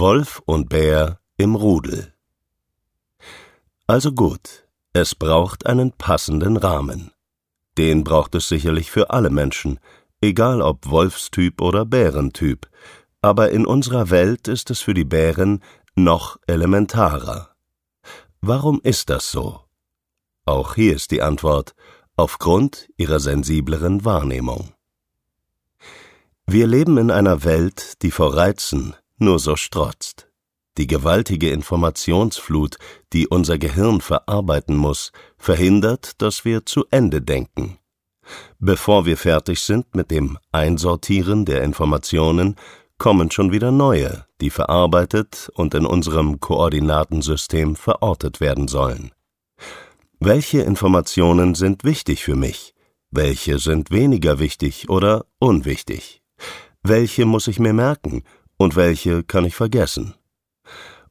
Wolf und Bär im Rudel. Also gut, es braucht einen passenden Rahmen. Den braucht es sicherlich für alle Menschen, egal ob Wolfstyp oder Bärentyp, aber in unserer Welt ist es für die Bären noch elementarer. Warum ist das so? Auch hier ist die Antwort aufgrund ihrer sensibleren Wahrnehmung. Wir leben in einer Welt, die vor Reizen nur so strotzt. Die gewaltige Informationsflut, die unser Gehirn verarbeiten muss, verhindert, dass wir zu Ende denken. Bevor wir fertig sind mit dem Einsortieren der Informationen, kommen schon wieder neue, die verarbeitet und in unserem Koordinatensystem verortet werden sollen. Welche Informationen sind wichtig für mich? Welche sind weniger wichtig oder unwichtig? Welche muss ich mir merken und welche kann ich vergessen?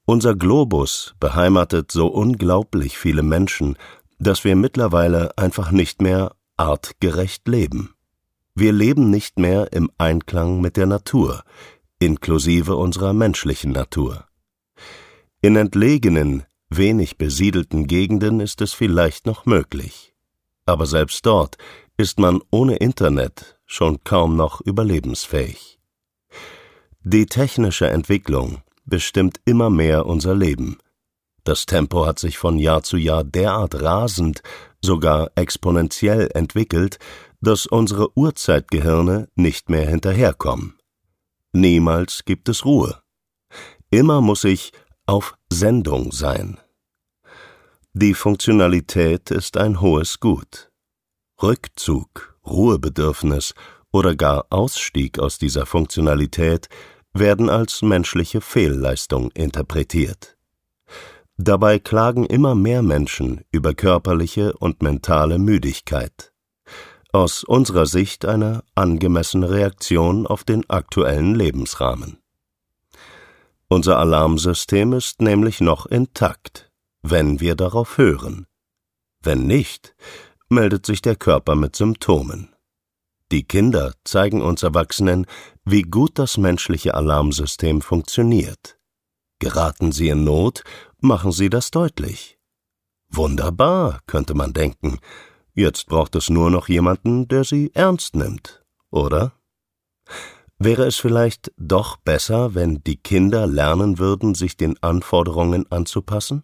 Unser Globus beheimatet so unglaublich viele Menschen, dass wir mittlerweile einfach nicht mehr artgerecht leben. Wir leben nicht mehr im Einklang mit der Natur, inklusive unserer menschlichen Natur. In entlegenen, wenig besiedelten Gegenden ist es vielleicht noch möglich. Aber selbst dort ist man ohne Internet schon kaum noch überlebensfähig. Die technische Entwicklung bestimmt immer mehr unser Leben. Das Tempo hat sich von Jahr zu Jahr derart rasend, sogar exponentiell entwickelt, dass unsere Urzeitgehirne nicht mehr hinterherkommen. Niemals gibt es Ruhe. Immer muss ich auf Sendung sein. Die Funktionalität ist ein hohes Gut. Rückzug, Ruhebedürfnis oder gar Ausstieg aus dieser Funktionalität werden als menschliche Fehlleistung interpretiert. Dabei klagen immer mehr Menschen über körperliche und mentale Müdigkeit. Aus unserer Sicht eine angemessene Reaktion auf den aktuellen Lebensrahmen. Unser Alarmsystem ist nämlich noch intakt, wenn wir darauf hören. Wenn nicht, meldet sich der Körper mit Symptomen. Die Kinder zeigen uns Erwachsenen, wie gut das menschliche Alarmsystem funktioniert. Geraten sie in Not, machen sie das deutlich. Wunderbar, könnte man denken. Jetzt braucht es nur noch jemanden, der sie ernst nimmt, oder? Wäre es vielleicht doch besser, wenn die Kinder lernen würden, sich den Anforderungen anzupassen?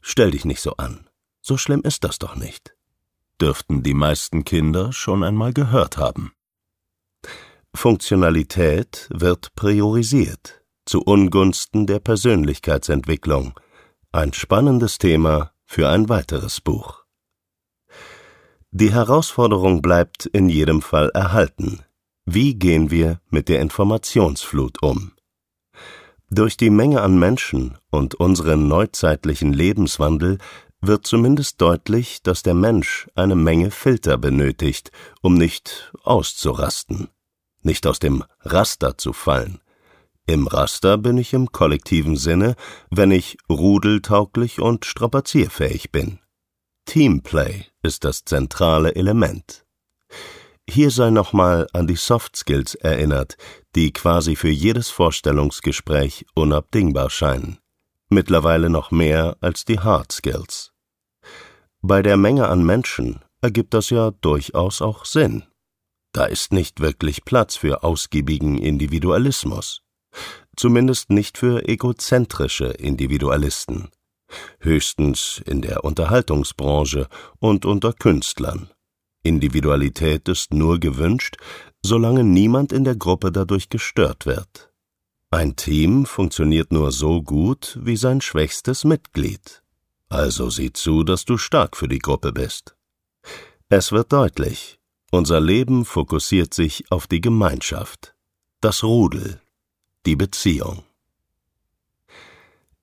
Stell dich nicht so an. So schlimm ist das doch nicht dürften die meisten Kinder schon einmal gehört haben. Funktionalität wird priorisiert zu Ungunsten der Persönlichkeitsentwicklung. Ein spannendes Thema für ein weiteres Buch. Die Herausforderung bleibt in jedem Fall erhalten. Wie gehen wir mit der Informationsflut um? Durch die Menge an Menschen und unseren neuzeitlichen Lebenswandel wird zumindest deutlich, dass der Mensch eine Menge Filter benötigt, um nicht auszurasten, nicht aus dem Raster zu fallen. Im Raster bin ich im kollektiven Sinne, wenn ich rudeltauglich und strapazierfähig bin. Teamplay ist das zentrale Element. Hier sei nochmal an die Soft Skills erinnert, die quasi für jedes Vorstellungsgespräch unabdingbar scheinen. Mittlerweile noch mehr als die Hard Skills. Bei der Menge an Menschen ergibt das ja durchaus auch Sinn. Da ist nicht wirklich Platz für ausgiebigen Individualismus. Zumindest nicht für egozentrische Individualisten. Höchstens in der Unterhaltungsbranche und unter Künstlern. Individualität ist nur gewünscht, solange niemand in der Gruppe dadurch gestört wird. Ein Team funktioniert nur so gut wie sein schwächstes Mitglied. Also sieh zu, dass du stark für die Gruppe bist. Es wird deutlich, unser Leben fokussiert sich auf die Gemeinschaft, das Rudel, die Beziehung.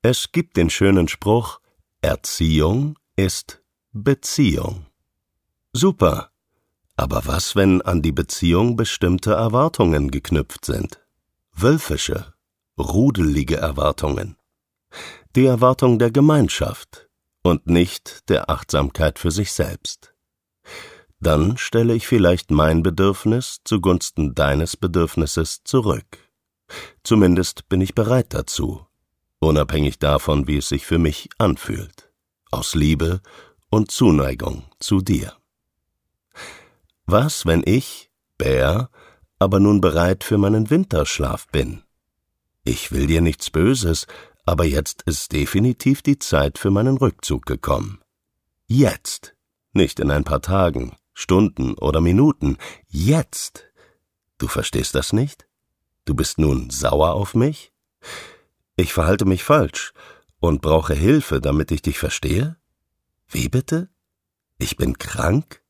Es gibt den schönen Spruch, Erziehung ist Beziehung. Super. Aber was, wenn an die Beziehung bestimmte Erwartungen geknüpft sind? Wölfische, rudelige Erwartungen. Die Erwartung der Gemeinschaft, und nicht der Achtsamkeit für sich selbst. Dann stelle ich vielleicht mein Bedürfnis zugunsten deines Bedürfnisses zurück. Zumindest bin ich bereit dazu, unabhängig davon, wie es sich für mich anfühlt, aus Liebe und Zuneigung zu dir. Was, wenn ich, Bär, aber nun bereit für meinen Winterschlaf bin? Ich will dir nichts Böses, aber jetzt ist definitiv die Zeit für meinen Rückzug gekommen. Jetzt, nicht in ein paar Tagen, Stunden oder Minuten, jetzt. Du verstehst das nicht? Du bist nun sauer auf mich? Ich verhalte mich falsch und brauche Hilfe, damit ich dich verstehe? Wie bitte? Ich bin krank?